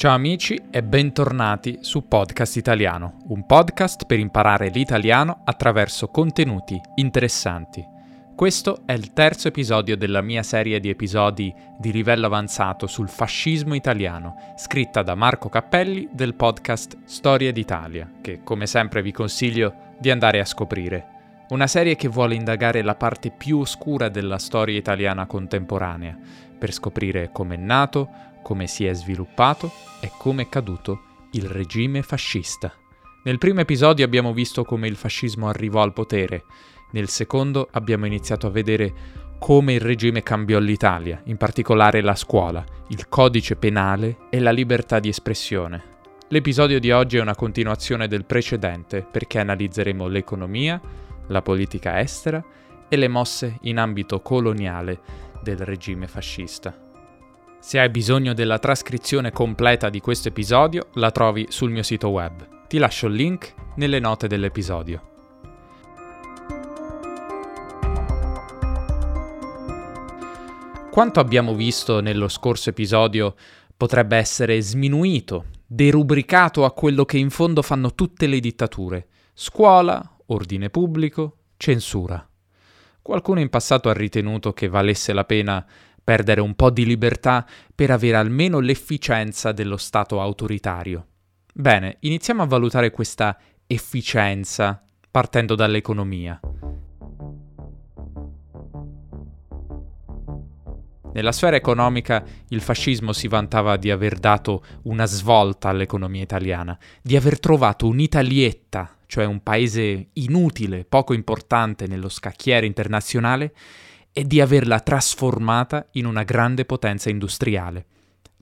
Ciao amici e bentornati su Podcast Italiano, un podcast per imparare l'italiano attraverso contenuti interessanti. Questo è il terzo episodio della mia serie di episodi di livello avanzato sul fascismo italiano, scritta da Marco Cappelli del podcast Storia d'Italia, che come sempre vi consiglio di andare a scoprire. Una serie che vuole indagare la parte più oscura della storia italiana contemporanea, per scoprire come è nato, come si è sviluppato e come è caduto il regime fascista. Nel primo episodio abbiamo visto come il fascismo arrivò al potere, nel secondo abbiamo iniziato a vedere come il regime cambiò l'Italia, in particolare la scuola, il codice penale e la libertà di espressione. L'episodio di oggi è una continuazione del precedente perché analizzeremo l'economia, la politica estera e le mosse in ambito coloniale del regime fascista. Se hai bisogno della trascrizione completa di questo episodio, la trovi sul mio sito web. Ti lascio il link nelle note dell'episodio. Quanto abbiamo visto nello scorso episodio potrebbe essere sminuito, derubricato a quello che in fondo fanno tutte le dittature. Scuola, ordine pubblico, censura. Qualcuno in passato ha ritenuto che valesse la pena perdere un po' di libertà per avere almeno l'efficienza dello Stato autoritario. Bene, iniziamo a valutare questa efficienza partendo dall'economia. Nella sfera economica il fascismo si vantava di aver dato una svolta all'economia italiana, di aver trovato un'Italietta, cioè un paese inutile, poco importante nello scacchiere internazionale, e di averla trasformata in una grande potenza industriale.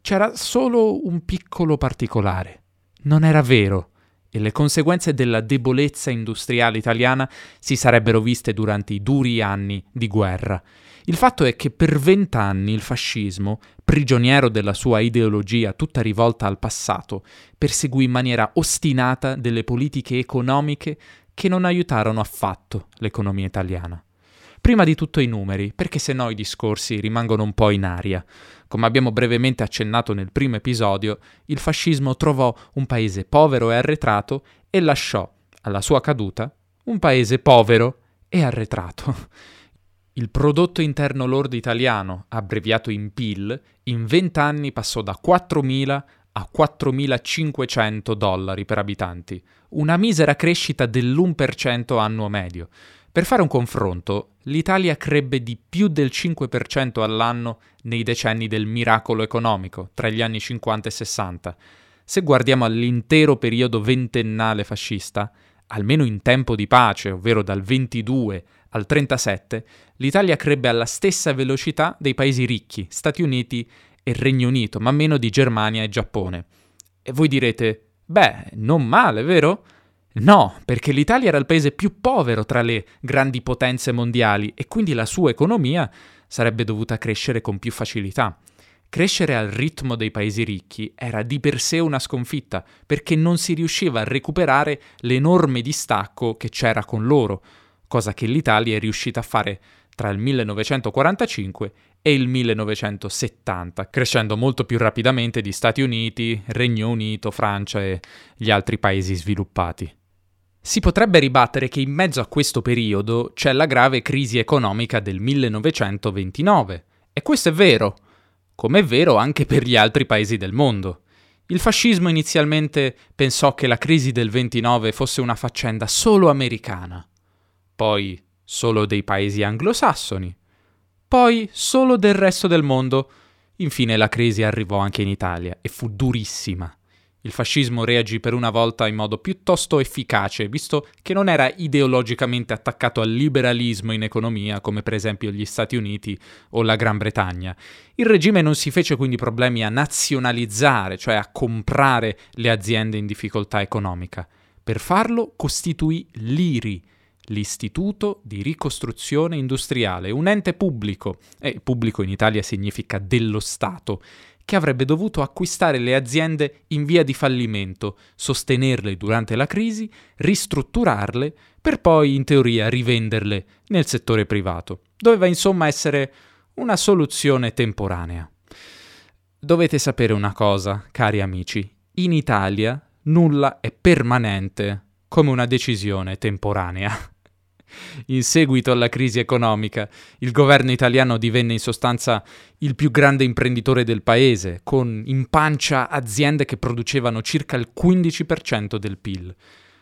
C'era solo un piccolo particolare. Non era vero e le conseguenze della debolezza industriale italiana si sarebbero viste durante i duri anni di guerra. Il fatto è che per vent'anni il fascismo, prigioniero della sua ideologia tutta rivolta al passato, perseguì in maniera ostinata delle politiche economiche che non aiutarono affatto l'economia italiana. Prima di tutto i numeri, perché se no i discorsi rimangono un po' in aria. Come abbiamo brevemente accennato nel primo episodio, il fascismo trovò un paese povero e arretrato e lasciò, alla sua caduta, un paese povero e arretrato. Il prodotto interno lordo italiano, abbreviato in PIL, in 20 anni passò da 4.000 a 4.500 dollari per abitanti, una misera crescita dell'1% annuo medio. Per fare un confronto, l'Italia crebbe di più del 5% all'anno nei decenni del miracolo economico, tra gli anni 50 e 60. Se guardiamo all'intero periodo ventennale fascista, almeno in tempo di pace, ovvero dal 22 al 37, l'Italia crebbe alla stessa velocità dei paesi ricchi, Stati Uniti e Regno Unito, ma meno di Germania e Giappone. E voi direte, beh, non male, vero? No, perché l'Italia era il paese più povero tra le grandi potenze mondiali e quindi la sua economia sarebbe dovuta crescere con più facilità. Crescere al ritmo dei paesi ricchi era di per sé una sconfitta, perché non si riusciva a recuperare l'enorme distacco che c'era con loro, cosa che l'Italia è riuscita a fare tra il 1945 e il 1970, crescendo molto più rapidamente di Stati Uniti, Regno Unito, Francia e gli altri paesi sviluppati. Si potrebbe ribattere che in mezzo a questo periodo c'è la grave crisi economica del 1929. E questo è vero, come è vero anche per gli altri paesi del mondo. Il fascismo inizialmente pensò che la crisi del 29 fosse una faccenda solo americana, poi solo dei paesi anglosassoni, poi solo del resto del mondo. Infine la crisi arrivò anche in Italia e fu durissima. Il fascismo reagì per una volta in modo piuttosto efficace, visto che non era ideologicamente attaccato al liberalismo in economia, come per esempio gli Stati Uniti o la Gran Bretagna. Il regime non si fece quindi problemi a nazionalizzare, cioè a comprare le aziende in difficoltà economica. Per farlo costituì l'IRI, l'Istituto di Ricostruzione Industriale, un ente pubblico, e pubblico in Italia significa dello Stato, che avrebbe dovuto acquistare le aziende in via di fallimento, sostenerle durante la crisi, ristrutturarle, per poi in teoria rivenderle nel settore privato. Doveva insomma essere una soluzione temporanea. Dovete sapere una cosa, cari amici, in Italia nulla è permanente come una decisione temporanea. In seguito alla crisi economica, il governo italiano divenne in sostanza il più grande imprenditore del paese, con in pancia aziende che producevano circa il 15% del PIL.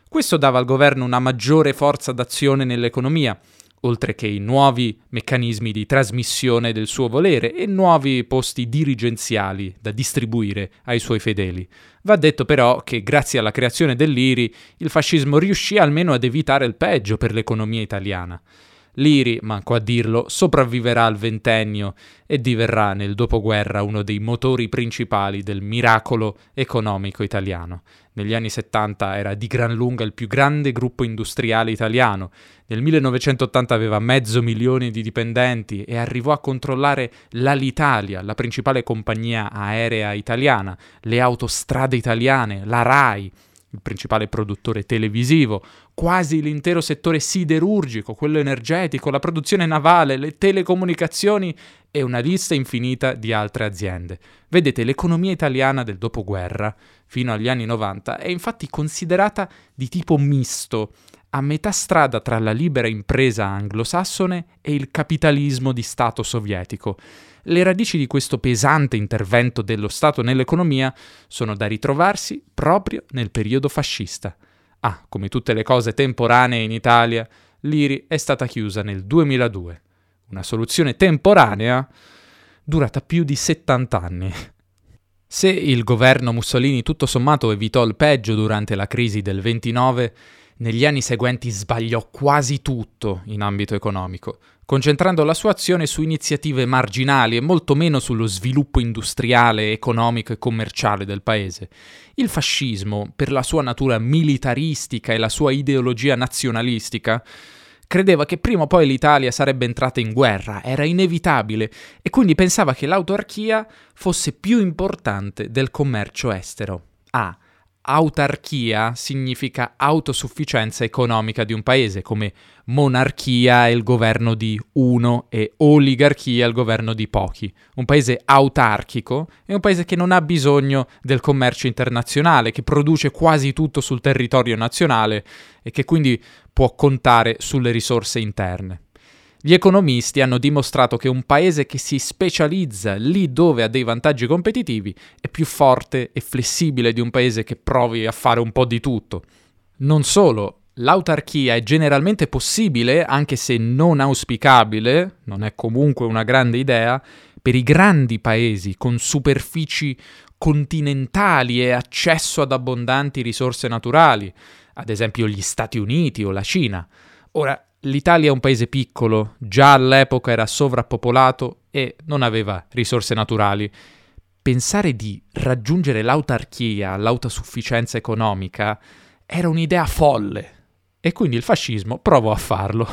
Questo dava al governo una maggiore forza d'azione nell'economia, oltre che i nuovi meccanismi di trasmissione del suo volere e nuovi posti dirigenziali da distribuire ai suoi fedeli. Va detto però che grazie alla creazione dell'IRI il fascismo riuscì almeno ad evitare il peggio per l'economia italiana. L'IRI, manco a dirlo, sopravviverà al ventennio e diverrà nel dopoguerra uno dei motori principali del miracolo economico italiano. Negli anni 70 era di gran lunga il più grande gruppo industriale italiano, nel 1980 aveva mezzo milione di dipendenti e arrivò a controllare l'Alitalia, la principale compagnia aerea italiana, le autostrade italiane, la RAI, il principale produttore televisivo, quasi l'intero settore siderurgico, quello energetico, la produzione navale, le telecomunicazioni e una lista infinita di altre aziende. Vedete, l'economia italiana del dopoguerra, fino agli anni 90, è infatti considerata di tipo misto, a metà strada tra la libera impresa anglosassone e il capitalismo di Stato sovietico. Le radici di questo pesante intervento dello Stato nell'economia sono da ritrovarsi proprio nel periodo fascista. Ah, come tutte le cose temporanee in Italia, l'IRI è stata chiusa nel 2002. Una soluzione temporanea durata più di 70 anni. Se il governo Mussolini tutto sommato evitò il peggio durante la crisi del 29, negli anni seguenti sbagliò quasi tutto in ambito economico, concentrando la sua azione su iniziative marginali e molto meno sullo sviluppo industriale, economico e commerciale del paese. Il fascismo, per la sua natura militaristica e la sua ideologia nazionalistica, credeva che prima o poi l'Italia sarebbe entrata in guerra, era inevitabile, e quindi pensava che l'autarchia fosse più importante del commercio estero. Ah, autarchia significa autosufficienza economica di un paese, come monarchia è il governo di uno e oligarchia è il governo di pochi. Un paese autarchico è un paese che non ha bisogno del commercio internazionale, che produce quasi tutto sul territorio nazionale e che quindi può contare sulle risorse interne. Gli economisti hanno dimostrato che un paese che si specializza lì dove ha dei vantaggi competitivi è più forte e flessibile di un paese che provi a fare un po' di tutto. Non solo, l'autarchia è generalmente possibile, anche se non auspicabile, non è comunque una grande idea, per i grandi paesi con superfici continentali e accesso ad abbondanti risorse naturali, ad esempio gli Stati Uniti o la Cina. Ora, L'Italia è un paese piccolo, già all'epoca era sovrappopolato e non aveva risorse naturali. Pensare di raggiungere l'autarchia, l'autosufficienza economica, era un'idea folle e quindi il fascismo provò a farlo.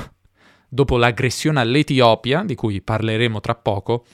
Dopo l'aggressione all'Etiopia, di cui parleremo tra poco,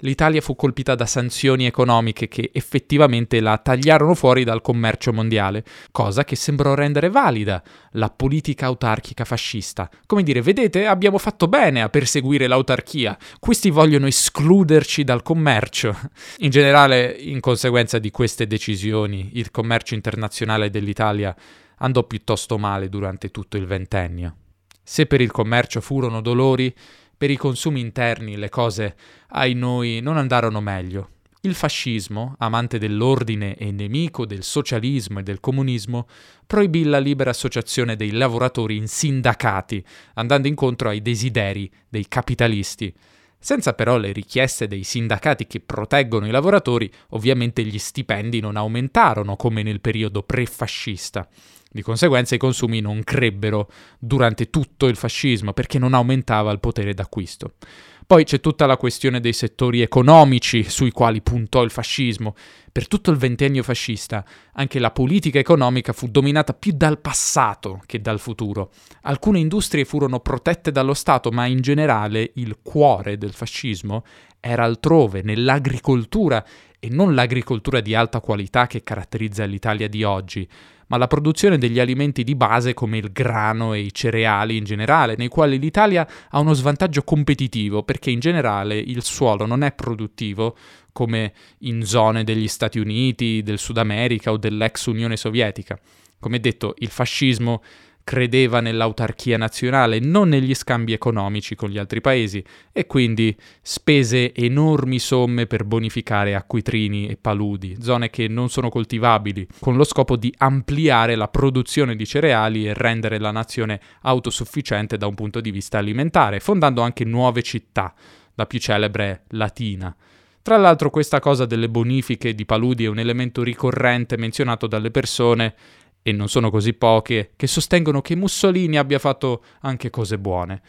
l'Italia fu colpita da sanzioni economiche che effettivamente la tagliarono fuori dal commercio mondiale, cosa che sembrò rendere valida la politica autarchica fascista. Come dire, vedete, abbiamo fatto bene a perseguire l'autarchia, questi vogliono escluderci dal commercio. In generale, in conseguenza di queste decisioni, il commercio internazionale dell'Italia andò piuttosto male durante tutto il ventennio. Se per il commercio furono dolori, per i consumi interni le cose, ai noi, non andarono meglio. Il fascismo, amante dell'ordine e nemico del socialismo e del comunismo, proibì la libera associazione dei lavoratori in sindacati, andando incontro ai desideri dei capitalisti. Senza però le richieste dei sindacati che proteggono i lavoratori, ovviamente gli stipendi non aumentarono come nel periodo pre-fascista. Di conseguenza i consumi non crebbero durante tutto il fascismo perché non aumentava il potere d'acquisto. Poi c'è tutta la questione dei settori economici sui quali puntò il fascismo. Per tutto il ventennio fascista anche la politica economica fu dominata più dal passato che dal futuro. Alcune industrie furono protette dallo Stato, ma in generale il cuore del fascismo era altrove, nell'agricoltura e non l'agricoltura di alta qualità che caratterizza l'Italia di oggi, ma la produzione degli alimenti di base come il grano e i cereali in generale, nei quali l'Italia ha uno svantaggio competitivo perché in generale il suolo non è produttivo come in zone degli Stati Uniti, del Sud America o dell'ex Unione Sovietica. Come detto, il fascismo credeva nell'autarchia nazionale, non negli scambi economici con gli altri paesi e quindi spese enormi somme per bonificare acquitrini e paludi, zone che non sono coltivabili, con lo scopo di ampliare la produzione di cereali e rendere la nazione autosufficiente da un punto di vista alimentare, fondando anche nuove città, la più celebre Latina. Tra l'altro questa cosa delle bonifiche di paludi è un elemento ricorrente menzionato dalle persone e non sono così poche, che sostengono che Mussolini abbia fatto anche cose buone.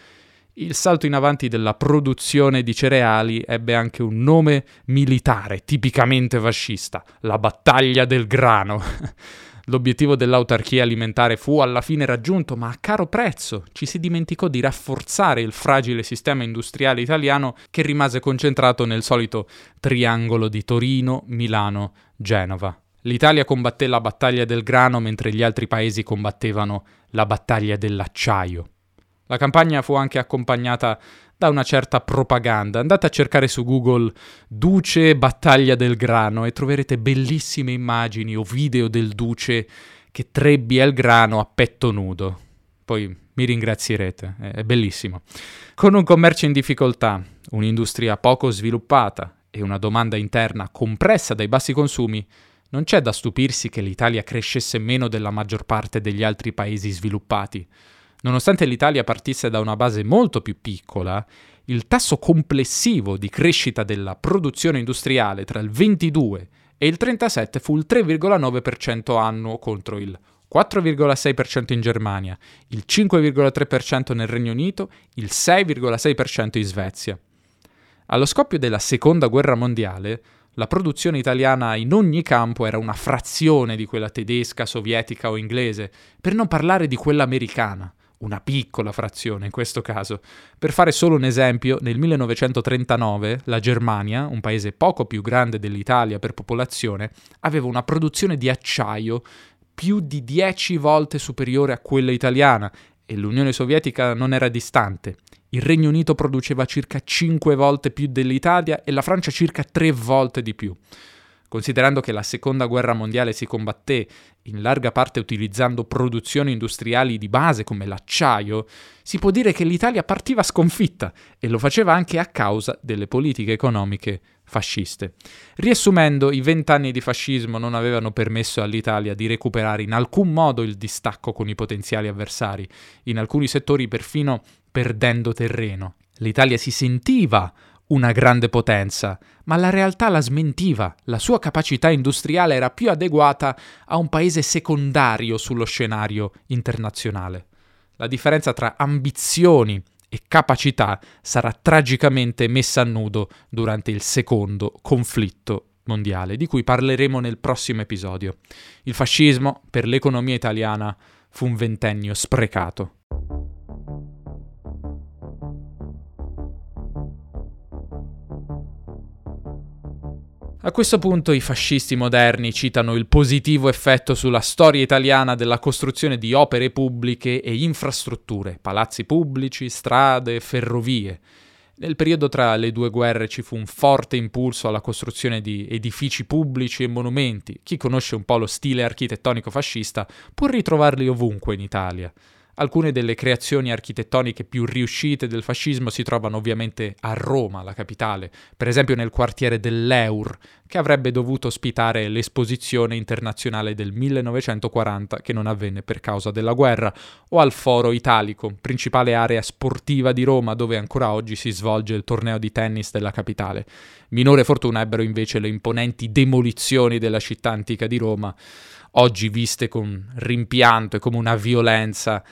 Il salto in avanti della produzione di cereali ebbe anche un nome militare tipicamente fascista, la battaglia del grano. L'obiettivo dell'autarchia alimentare fu alla fine raggiunto, ma a caro prezzo. Ci si dimenticò di rafforzare il fragile sistema industriale italiano che rimase concentrato nel solito triangolo di Torino, Milano, Genova. L'Italia combatté la battaglia del grano mentre gli altri paesi combattevano la battaglia dell'acciaio. La campagna fu anche accompagnata da una certa propaganda. Andate a cercare su Google Duce battaglia del grano e troverete bellissime immagini o video del Duce che trebbia il grano a petto nudo. Poi mi ringrazierete, è bellissimo. Con un commercio in difficoltà, un'industria poco sviluppata e una domanda interna compressa dai bassi consumi, non c'è da stupirsi che l'Italia crescesse meno della maggior parte degli altri paesi sviluppati. Nonostante l'Italia partisse da una base molto più piccola, il tasso complessivo di crescita della produzione industriale tra il 22 e il 37 fu il 3,9% annuo contro il 4,6% in Germania, il 5,3% nel Regno Unito, il 6,6% in Svezia. Allo scoppio della Seconda Guerra Mondiale, la produzione italiana in ogni campo era una frazione di quella tedesca, sovietica o inglese, per non parlare di quella americana, una piccola frazione in questo caso. Per fare solo un esempio, nel 1939 la Germania, un paese poco più grande dell'Italia per popolazione, aveva una produzione di acciaio più di 10 volte superiore a quella italiana e l'Unione Sovietica non era distante. Il Regno Unito produceva circa 5 volte più dell'Italia e la Francia circa 3 volte di più. Considerando che la seconda guerra mondiale si combatté in larga parte utilizzando produzioni industriali di base come l'acciaio, si può dire che l'Italia partiva sconfitta e lo faceva anche a causa delle politiche economiche fasciste. Riassumendo, i vent'anni di fascismo non avevano permesso all'Italia di recuperare in alcun modo il distacco con i potenziali avversari, in alcuni settori perfino perdendo terreno. L'Italia si sentiva una grande potenza, ma la realtà la smentiva. La sua capacità industriale era più adeguata a un paese secondario sullo scenario internazionale. La differenza tra ambizioni e capacità sarà tragicamente messa a nudo durante il secondo conflitto mondiale, di cui parleremo nel prossimo episodio. Il fascismo, per l'economia italiana, fu un ventennio sprecato. A questo punto i fascisti moderni citano il positivo effetto sulla storia italiana della costruzione di opere pubbliche e infrastrutture, palazzi pubblici, strade, ferrovie. Nel periodo tra le due guerre ci fu un forte impulso alla costruzione di edifici pubblici e monumenti. Chi conosce un po' lo stile architettonico fascista può ritrovarli ovunque in Italia. Alcune delle creazioni architettoniche più riuscite del fascismo si trovano ovviamente a Roma, la capitale, per esempio nel quartiere dell'Eur, che avrebbe dovuto ospitare l'esposizione internazionale del 1940 che non avvenne per causa della guerra, o al Foro Italico, principale area sportiva di Roma dove ancora oggi si svolge il torneo di tennis della capitale. Minore fortuna ebbero invece le imponenti demolizioni della città antica di Roma, oggi viste con rimpianto e come una violenza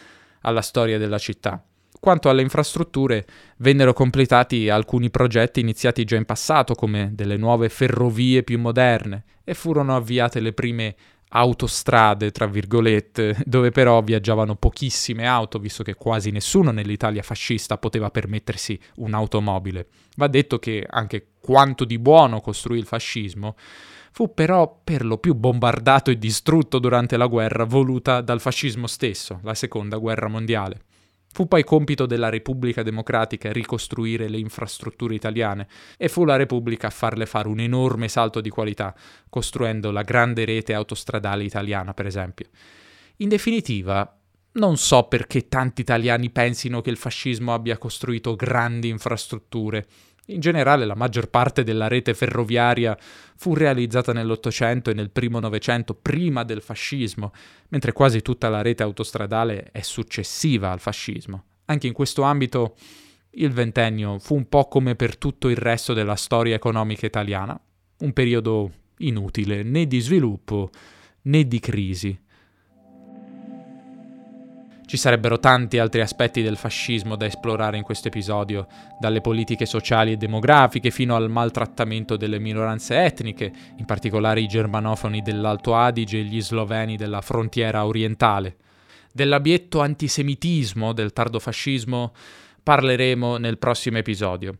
alla storia della città. Quanto alle infrastrutture, vennero completati alcuni progetti iniziati già in passato, come delle nuove ferrovie più moderne, e furono avviate le prime autostrade, tra virgolette, dove però viaggiavano pochissime auto, visto che quasi nessuno nell'Italia fascista poteva permettersi un'automobile. Va detto che anche quanto di buono costruì il fascismo fu però per lo più bombardato e distrutto durante la guerra voluta dal fascismo stesso, la seconda guerra mondiale. Fu poi compito della Repubblica Democratica ricostruire le infrastrutture italiane e fu la Repubblica a farle fare un enorme salto di qualità, costruendo la grande rete autostradale italiana, per esempio. In definitiva, non so perché tanti italiani pensino che il fascismo abbia costruito grandi infrastrutture. In generale la maggior parte della rete ferroviaria fu realizzata nell'Ottocento e nel primo Novecento, prima del fascismo, mentre quasi tutta la rete autostradale è successiva al fascismo. Anche in questo ambito il ventennio fu un po' come per tutto il resto della storia economica italiana, un periodo inutile né di sviluppo né di crisi. Ci sarebbero tanti altri aspetti del fascismo da esplorare in questo episodio, dalle politiche sociali e demografiche fino al maltrattamento delle minoranze etniche, in particolare i germanofoni dell'Alto Adige e gli sloveni della frontiera orientale. Dell'abietto antisemitismo del tardofascismo parleremo nel prossimo episodio.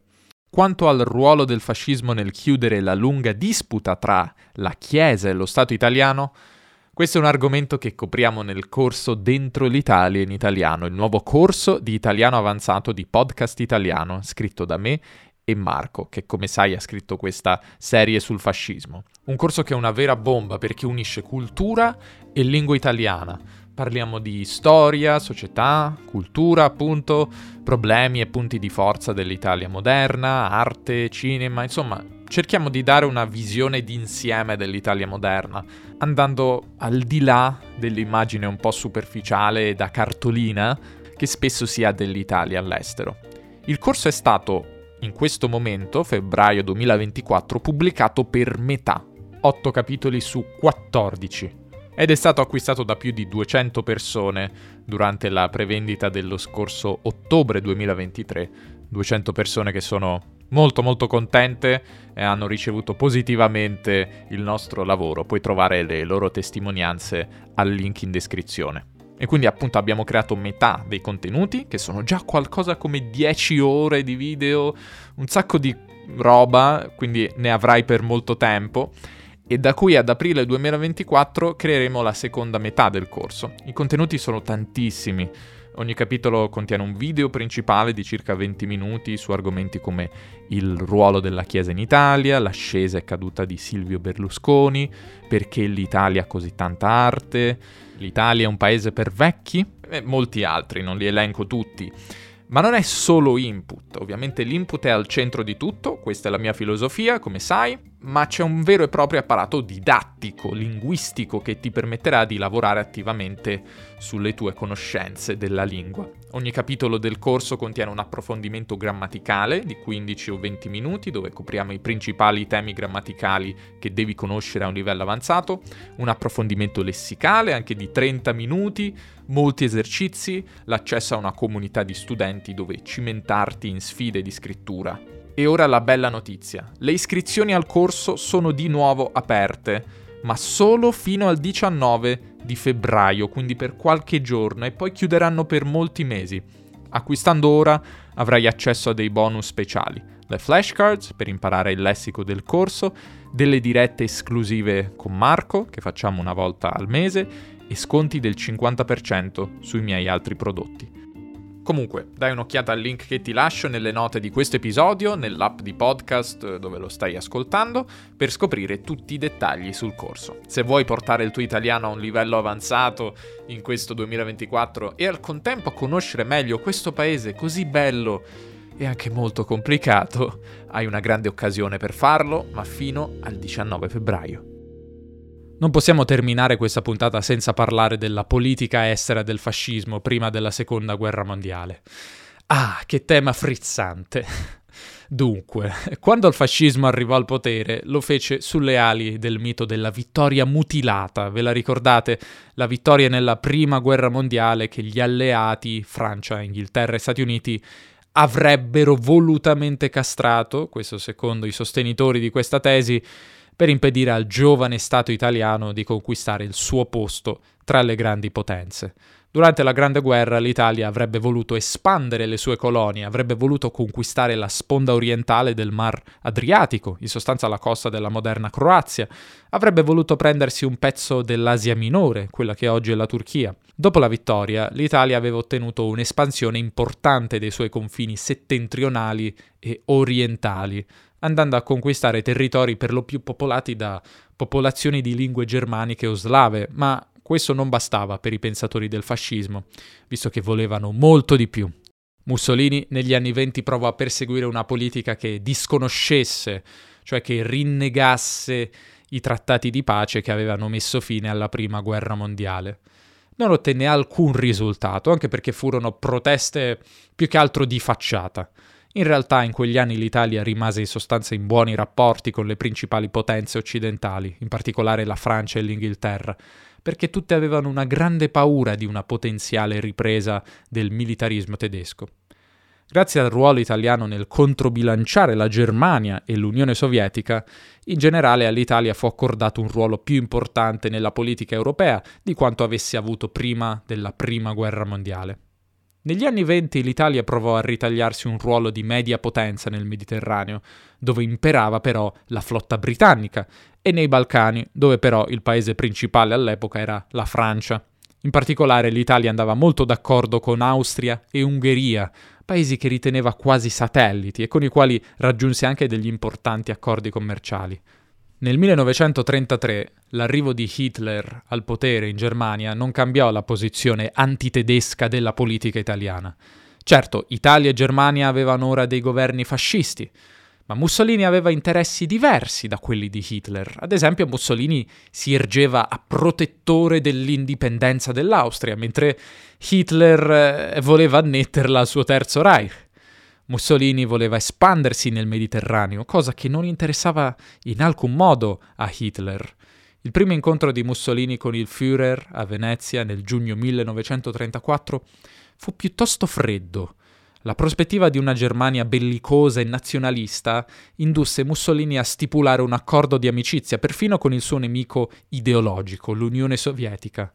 Quanto al ruolo del fascismo nel chiudere la lunga disputa tra la Chiesa e lo Stato italiano, questo è un argomento che copriamo nel corso Dentro l'Italia in italiano, il nuovo corso di italiano avanzato di podcast italiano, scritto da me e Marco, che come sai ha scritto questa serie sul fascismo. Un corso che è una vera bomba perché unisce cultura e lingua italiana. Parliamo di storia, società, cultura, appunto, problemi e punti di forza dell'Italia moderna, arte, cinema, insomma, cerchiamo di dare una visione d'insieme dell'Italia moderna, andando al di là dell'immagine un po' superficiale da cartolina che spesso si ha dell'Italia all'estero. Il corso è stato, in questo momento, febbraio 2024, pubblicato per metà, 8 capitoli su 14, ed è stato acquistato da più di 200 persone durante la prevendita dello scorso ottobre 2023, 200 persone che sono molto molto contente e hanno ricevuto positivamente il nostro lavoro. Puoi trovare le loro testimonianze al link in descrizione. E quindi appunto abbiamo creato metà dei contenuti, che sono già qualcosa come 10 ore di video, un sacco di roba, quindi ne avrai per molto tempo. E da qui ad aprile 2024 creeremo la seconda metà del corso. I contenuti sono tantissimi, Ogni capitolo contiene un video principale di circa 20 minuti su argomenti come il ruolo della Chiesa in Italia, l'ascesa e caduta di Silvio Berlusconi, perché l'Italia ha così tanta arte, l'Italia è un paese per vecchi e molti altri, non li elenco tutti. Ma non è solo input, ovviamente l'input è al centro di tutto, questa è la mia filosofia, come sai, ma c'è un vero e proprio apparato didattico, linguistico che ti permetterà di lavorare attivamente sulle tue conoscenze della lingua. Ogni capitolo del corso contiene un approfondimento grammaticale di 15 o 20 minuti dove copriamo i principali temi grammaticali che devi conoscere a un livello avanzato, un approfondimento lessicale anche di 30 minuti, molti esercizi, l'accesso a una comunità di studenti dove cimentarti in sfide di scrittura e ora la bella notizia. Le iscrizioni al corso sono di nuovo aperte, ma solo fino al 19 di febbraio, quindi per qualche giorno, e poi chiuderanno per molti mesi. Acquistando ora avrai accesso a dei bonus speciali, le flashcards per imparare il lessico del corso, delle dirette esclusive con Marco, che facciamo una volta al mese, e sconti del 50% sui miei altri prodotti. Comunque, dai un'occhiata al link che ti lascio nelle note di questo episodio, nell'app di podcast eh, dove lo stai ascoltando, per scoprire tutti i dettagli sul corso. Se vuoi portare il tuo italiano a un livello avanzato in questo 2024 e al contempo conoscere meglio questo paese così bello e anche molto complicato, hai una grande occasione per farlo, ma fino al 19 febbraio. Non possiamo terminare questa puntata senza parlare della politica estera del fascismo prima della seconda guerra mondiale. Ah, che tema frizzante! Dunque, quando il fascismo arrivò al potere, lo fece sulle ali del mito della vittoria mutilata. Ve la ricordate? La vittoria nella prima guerra mondiale che gli alleati, Francia, Inghilterra e Stati Uniti, avrebbero volutamente castrato, questo secondo i sostenitori di questa tesi, per impedire al giovane Stato italiano di conquistare il suo posto tra le grandi potenze. Durante la Grande Guerra l'Italia avrebbe voluto espandere le sue colonie, avrebbe voluto conquistare la sponda orientale del Mar Adriatico, in sostanza la costa della moderna Croazia, avrebbe voluto prendersi un pezzo dell'Asia minore, quella che oggi è la Turchia. Dopo la vittoria, l'Italia aveva ottenuto un'espansione importante dei suoi confini settentrionali e orientali, andando a conquistare territori per lo più popolati da popolazioni di lingue germaniche o slave, ma questo non bastava per i pensatori del fascismo, visto che volevano molto di più. Mussolini negli anni venti provò a perseguire una politica che disconoscesse, cioè che rinnegasse i trattati di pace che avevano messo fine alla prima guerra mondiale. Non ottenne alcun risultato, anche perché furono proteste più che altro di facciata. In realtà in quegli anni l'Italia rimase in sostanza in buoni rapporti con le principali potenze occidentali, in particolare la Francia e l'Inghilterra, perché tutte avevano una grande paura di una potenziale ripresa del militarismo tedesco. Grazie al ruolo italiano nel controbilanciare la Germania e l'Unione Sovietica, in generale all'Italia fu accordato un ruolo più importante nella politica europea di quanto avesse avuto prima della Prima Guerra Mondiale. Negli anni venti l'Italia provò a ritagliarsi un ruolo di media potenza nel Mediterraneo, dove imperava però la flotta britannica, e nei Balcani, dove però il paese principale all'epoca era la Francia. In particolare l'Italia andava molto d'accordo con Austria e Ungheria, paesi che riteneva quasi satelliti e con i quali raggiunse anche degli importanti accordi commerciali. Nel 1933 l'arrivo di Hitler al potere in Germania non cambiò la posizione antitedesca della politica italiana. Certo, Italia e Germania avevano ora dei governi fascisti, ma Mussolini aveva interessi diversi da quelli di Hitler. Ad esempio, Mussolini si ergeva a protettore dell'indipendenza dell'Austria, mentre Hitler eh, voleva annetterla al suo terzo Reich. Mussolini voleva espandersi nel Mediterraneo, cosa che non interessava in alcun modo a Hitler. Il primo incontro di Mussolini con il Führer a Venezia nel giugno 1934 fu piuttosto freddo. La prospettiva di una Germania bellicosa e nazionalista indusse Mussolini a stipulare un accordo di amicizia perfino con il suo nemico ideologico, l'Unione Sovietica.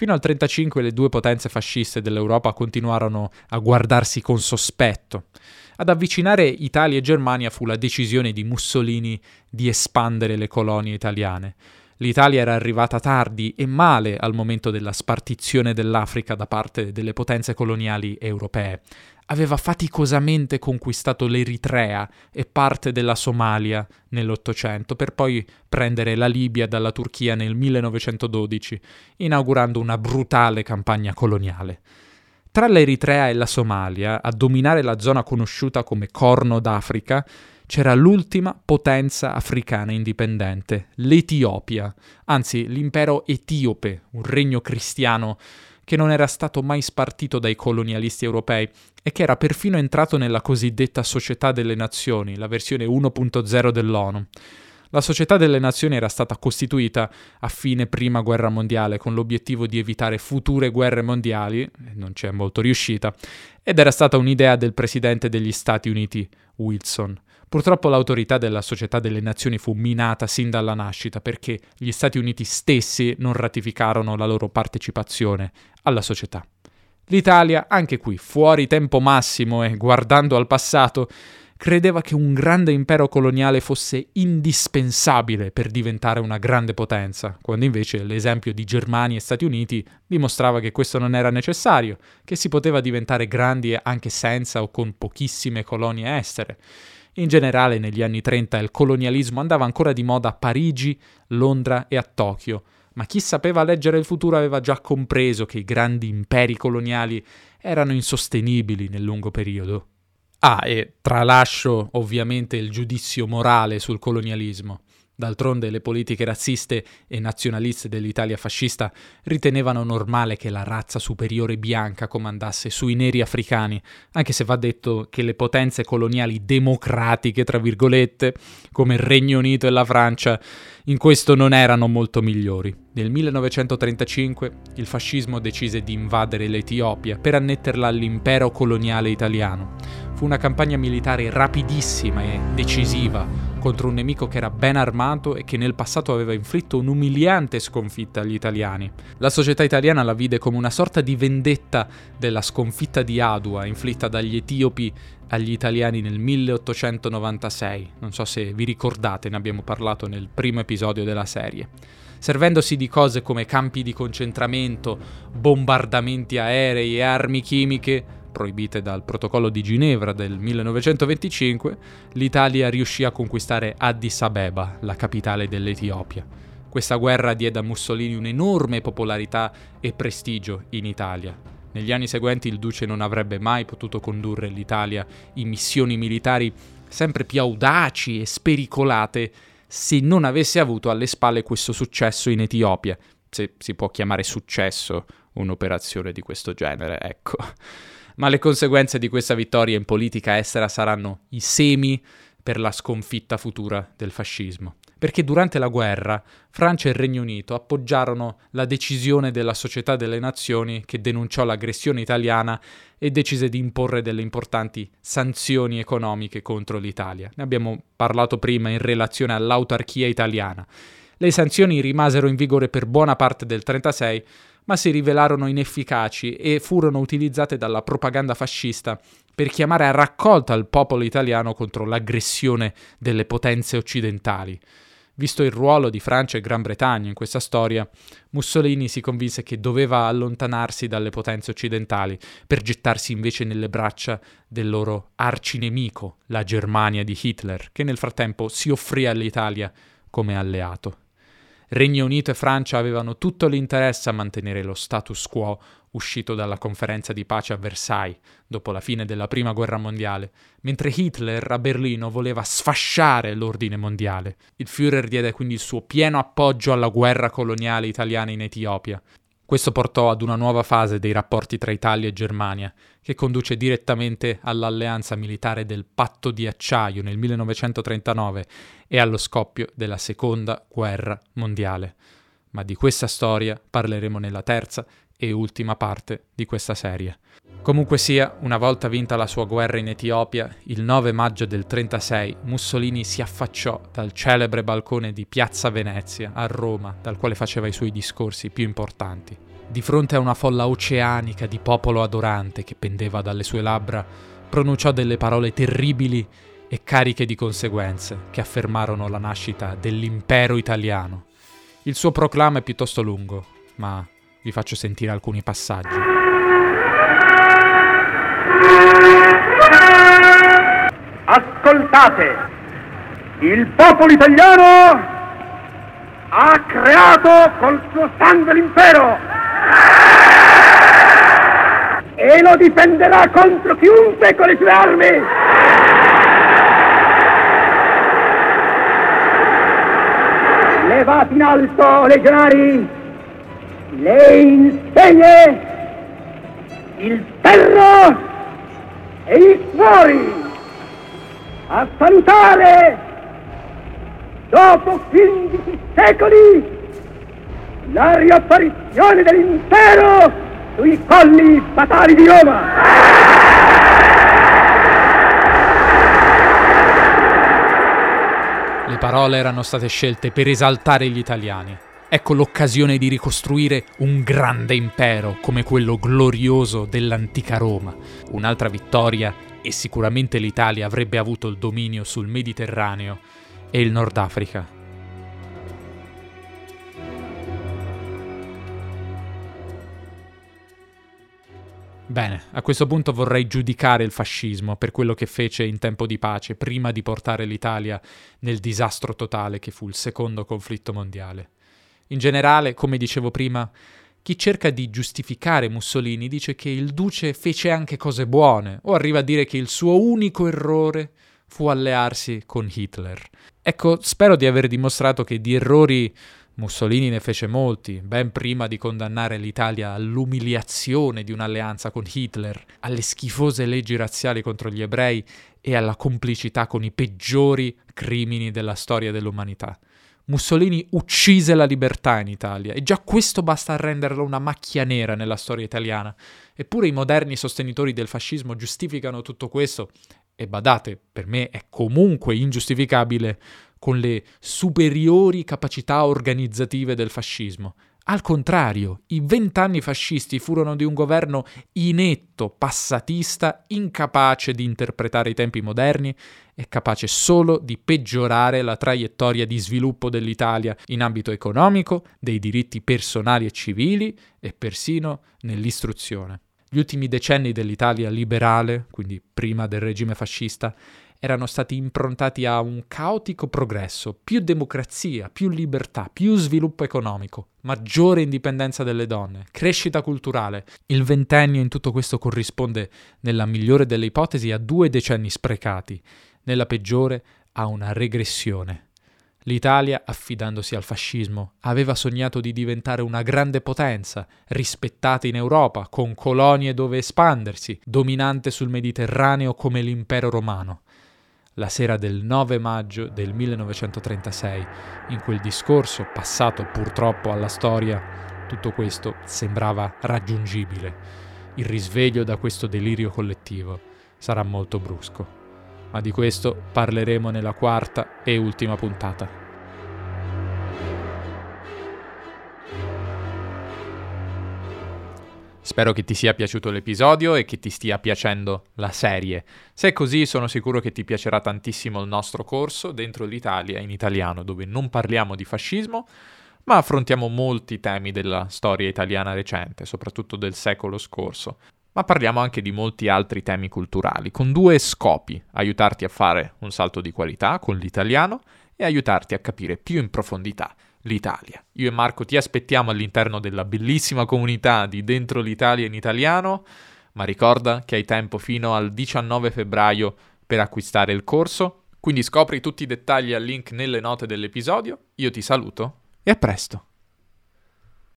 Fino al 1935 le due potenze fasciste dell'Europa continuarono a guardarsi con sospetto. Ad avvicinare Italia e Germania fu la decisione di Mussolini di espandere le colonie italiane. L'Italia era arrivata tardi e male al momento della spartizione dell'Africa da parte delle potenze coloniali europee aveva faticosamente conquistato l'Eritrea e parte della Somalia nell'Ottocento, per poi prendere la Libia dalla Turchia nel 1912, inaugurando una brutale campagna coloniale. Tra l'Eritrea e la Somalia, a dominare la zona conosciuta come Corno d'Africa, c'era l'ultima potenza africana indipendente, l'Etiopia, anzi l'impero etiope, un regno cristiano che non era stato mai spartito dai colonialisti europei e che era perfino entrato nella cosiddetta Società delle Nazioni, la versione 1.0 dell'ONU. La Società delle Nazioni era stata costituita a fine Prima Guerra Mondiale con l'obiettivo di evitare future guerre mondiali, e non ci è molto riuscita, ed era stata un'idea del presidente degli Stati Uniti, Wilson. Purtroppo l'autorità della Società delle Nazioni fu minata sin dalla nascita perché gli Stati Uniti stessi non ratificarono la loro partecipazione alla società. L'Italia, anche qui, fuori tempo massimo e guardando al passato, credeva che un grande impero coloniale fosse indispensabile per diventare una grande potenza, quando invece l'esempio di Germania e Stati Uniti dimostrava che questo non era necessario, che si poteva diventare grandi anche senza o con pochissime colonie estere. In generale negli anni 30 il colonialismo andava ancora di moda a Parigi, Londra e a Tokyo, ma chi sapeva leggere il futuro aveva già compreso che i grandi imperi coloniali erano insostenibili nel lungo periodo. Ah, e tralascio ovviamente il giudizio morale sul colonialismo. D'altronde le politiche razziste e nazionaliste dell'Italia fascista ritenevano normale che la razza superiore bianca comandasse sui neri africani, anche se va detto che le potenze coloniali democratiche, tra virgolette, come il Regno Unito e la Francia, in questo non erano molto migliori. Nel 1935 il fascismo decise di invadere l'Etiopia per annetterla all'impero coloniale italiano. Fu una campagna militare rapidissima e decisiva contro un nemico che era ben armato e che nel passato aveva inflitto un'umiliante sconfitta agli italiani. La società italiana la vide come una sorta di vendetta della sconfitta di Adua inflitta dagli etiopi agli italiani nel 1896. Non so se vi ricordate, ne abbiamo parlato nel primo episodio della serie servendosi di cose come campi di concentramento, bombardamenti aerei e armi chimiche, proibite dal protocollo di Ginevra del 1925, l'Italia riuscì a conquistare Addis Abeba, la capitale dell'Etiopia. Questa guerra diede a Mussolini un'enorme popolarità e prestigio in Italia. Negli anni seguenti il duce non avrebbe mai potuto condurre l'Italia in missioni militari sempre più audaci e spericolate se non avesse avuto alle spalle questo successo in Etiopia, se si può chiamare successo un'operazione di questo genere, ecco. Ma le conseguenze di questa vittoria in politica estera saranno i semi per la sconfitta futura del fascismo perché durante la guerra Francia e il Regno Unito appoggiarono la decisione della Società delle Nazioni che denunciò l'aggressione italiana e decise di imporre delle importanti sanzioni economiche contro l'Italia. Ne abbiamo parlato prima in relazione all'autarchia italiana. Le sanzioni rimasero in vigore per buona parte del 1936, ma si rivelarono inefficaci e furono utilizzate dalla propaganda fascista per chiamare a raccolta il popolo italiano contro l'aggressione delle potenze occidentali. Visto il ruolo di Francia e Gran Bretagna in questa storia, Mussolini si convinse che doveva allontanarsi dalle potenze occidentali per gettarsi invece nelle braccia del loro arcinemico, la Germania di Hitler, che nel frattempo si offrì all'Italia come alleato. Regno Unito e Francia avevano tutto l'interesse a mantenere lo status quo uscito dalla conferenza di pace a Versailles dopo la fine della Prima Guerra Mondiale, mentre Hitler a Berlino voleva sfasciare l'ordine mondiale. Il Führer diede quindi il suo pieno appoggio alla guerra coloniale italiana in Etiopia, questo portò ad una nuova fase dei rapporti tra Italia e Germania, che conduce direttamente all'alleanza militare del Patto di Acciaio nel 1939 e allo scoppio della Seconda Guerra Mondiale. Ma di questa storia parleremo nella terza e ultima parte di questa serie. Comunque sia, una volta vinta la sua guerra in Etiopia, il 9 maggio del 36 Mussolini si affacciò dal celebre balcone di Piazza Venezia a Roma, dal quale faceva i suoi discorsi più importanti. Di fronte a una folla oceanica di popolo adorante che pendeva dalle sue labbra, pronunciò delle parole terribili e cariche di conseguenze che affermarono la nascita dell'impero italiano. Il suo proclama è piuttosto lungo, ma vi faccio sentire alcuni passaggi. Ascoltate, il popolo italiano ha creato col suo sangue l'impero e lo difenderà contro chiunque con le sue armi. Levate in alto, legionari! le insegne, il ferro e i cuori a salutare dopo 15 secoli la riapparizione dell'impero sui colli fatali di Roma. Le parole erano state scelte per esaltare gli italiani Ecco l'occasione di ricostruire un grande impero come quello glorioso dell'antica Roma. Un'altra vittoria e sicuramente l'Italia avrebbe avuto il dominio sul Mediterraneo e il Nord Africa. Bene, a questo punto vorrei giudicare il fascismo per quello che fece in tempo di pace, prima di portare l'Italia nel disastro totale che fu il secondo conflitto mondiale. In generale, come dicevo prima, chi cerca di giustificare Mussolini dice che il duce fece anche cose buone, o arriva a dire che il suo unico errore fu allearsi con Hitler. Ecco, spero di aver dimostrato che di errori Mussolini ne fece molti, ben prima di condannare l'Italia all'umiliazione di un'alleanza con Hitler, alle schifose leggi razziali contro gli ebrei e alla complicità con i peggiori crimini della storia dell'umanità. Mussolini uccise la libertà in Italia e già questo basta a renderlo una macchia nera nella storia italiana. Eppure i moderni sostenitori del fascismo giustificano tutto questo e badate, per me è comunque ingiustificabile con le superiori capacità organizzative del fascismo. Al contrario, i vent'anni fascisti furono di un governo inetto, passatista, incapace di interpretare i tempi moderni e capace solo di peggiorare la traiettoria di sviluppo dell'Italia in ambito economico, dei diritti personali e civili e persino nell'istruzione. Gli ultimi decenni dell'Italia liberale, quindi prima del regime fascista, erano stati improntati a un caotico progresso, più democrazia, più libertà, più sviluppo economico, maggiore indipendenza delle donne, crescita culturale. Il ventennio in tutto questo corrisponde, nella migliore delle ipotesi, a due decenni sprecati, nella peggiore a una regressione. L'Italia, affidandosi al fascismo, aveva sognato di diventare una grande potenza, rispettata in Europa, con colonie dove espandersi, dominante sul Mediterraneo come l'impero romano. La sera del 9 maggio del 1936, in quel discorso passato purtroppo alla storia, tutto questo sembrava raggiungibile. Il risveglio da questo delirio collettivo sarà molto brusco ma di questo parleremo nella quarta e ultima puntata. Spero che ti sia piaciuto l'episodio e che ti stia piacendo la serie. Se è così, sono sicuro che ti piacerà tantissimo il nostro corso dentro l'Italia in italiano, dove non parliamo di fascismo, ma affrontiamo molti temi della storia italiana recente, soprattutto del secolo scorso ma parliamo anche di molti altri temi culturali, con due scopi, aiutarti a fare un salto di qualità con l'italiano e aiutarti a capire più in profondità l'Italia. Io e Marco ti aspettiamo all'interno della bellissima comunità di Dentro l'Italia in italiano, ma ricorda che hai tempo fino al 19 febbraio per acquistare il corso, quindi scopri tutti i dettagli al link nelle note dell'episodio. Io ti saluto e a presto!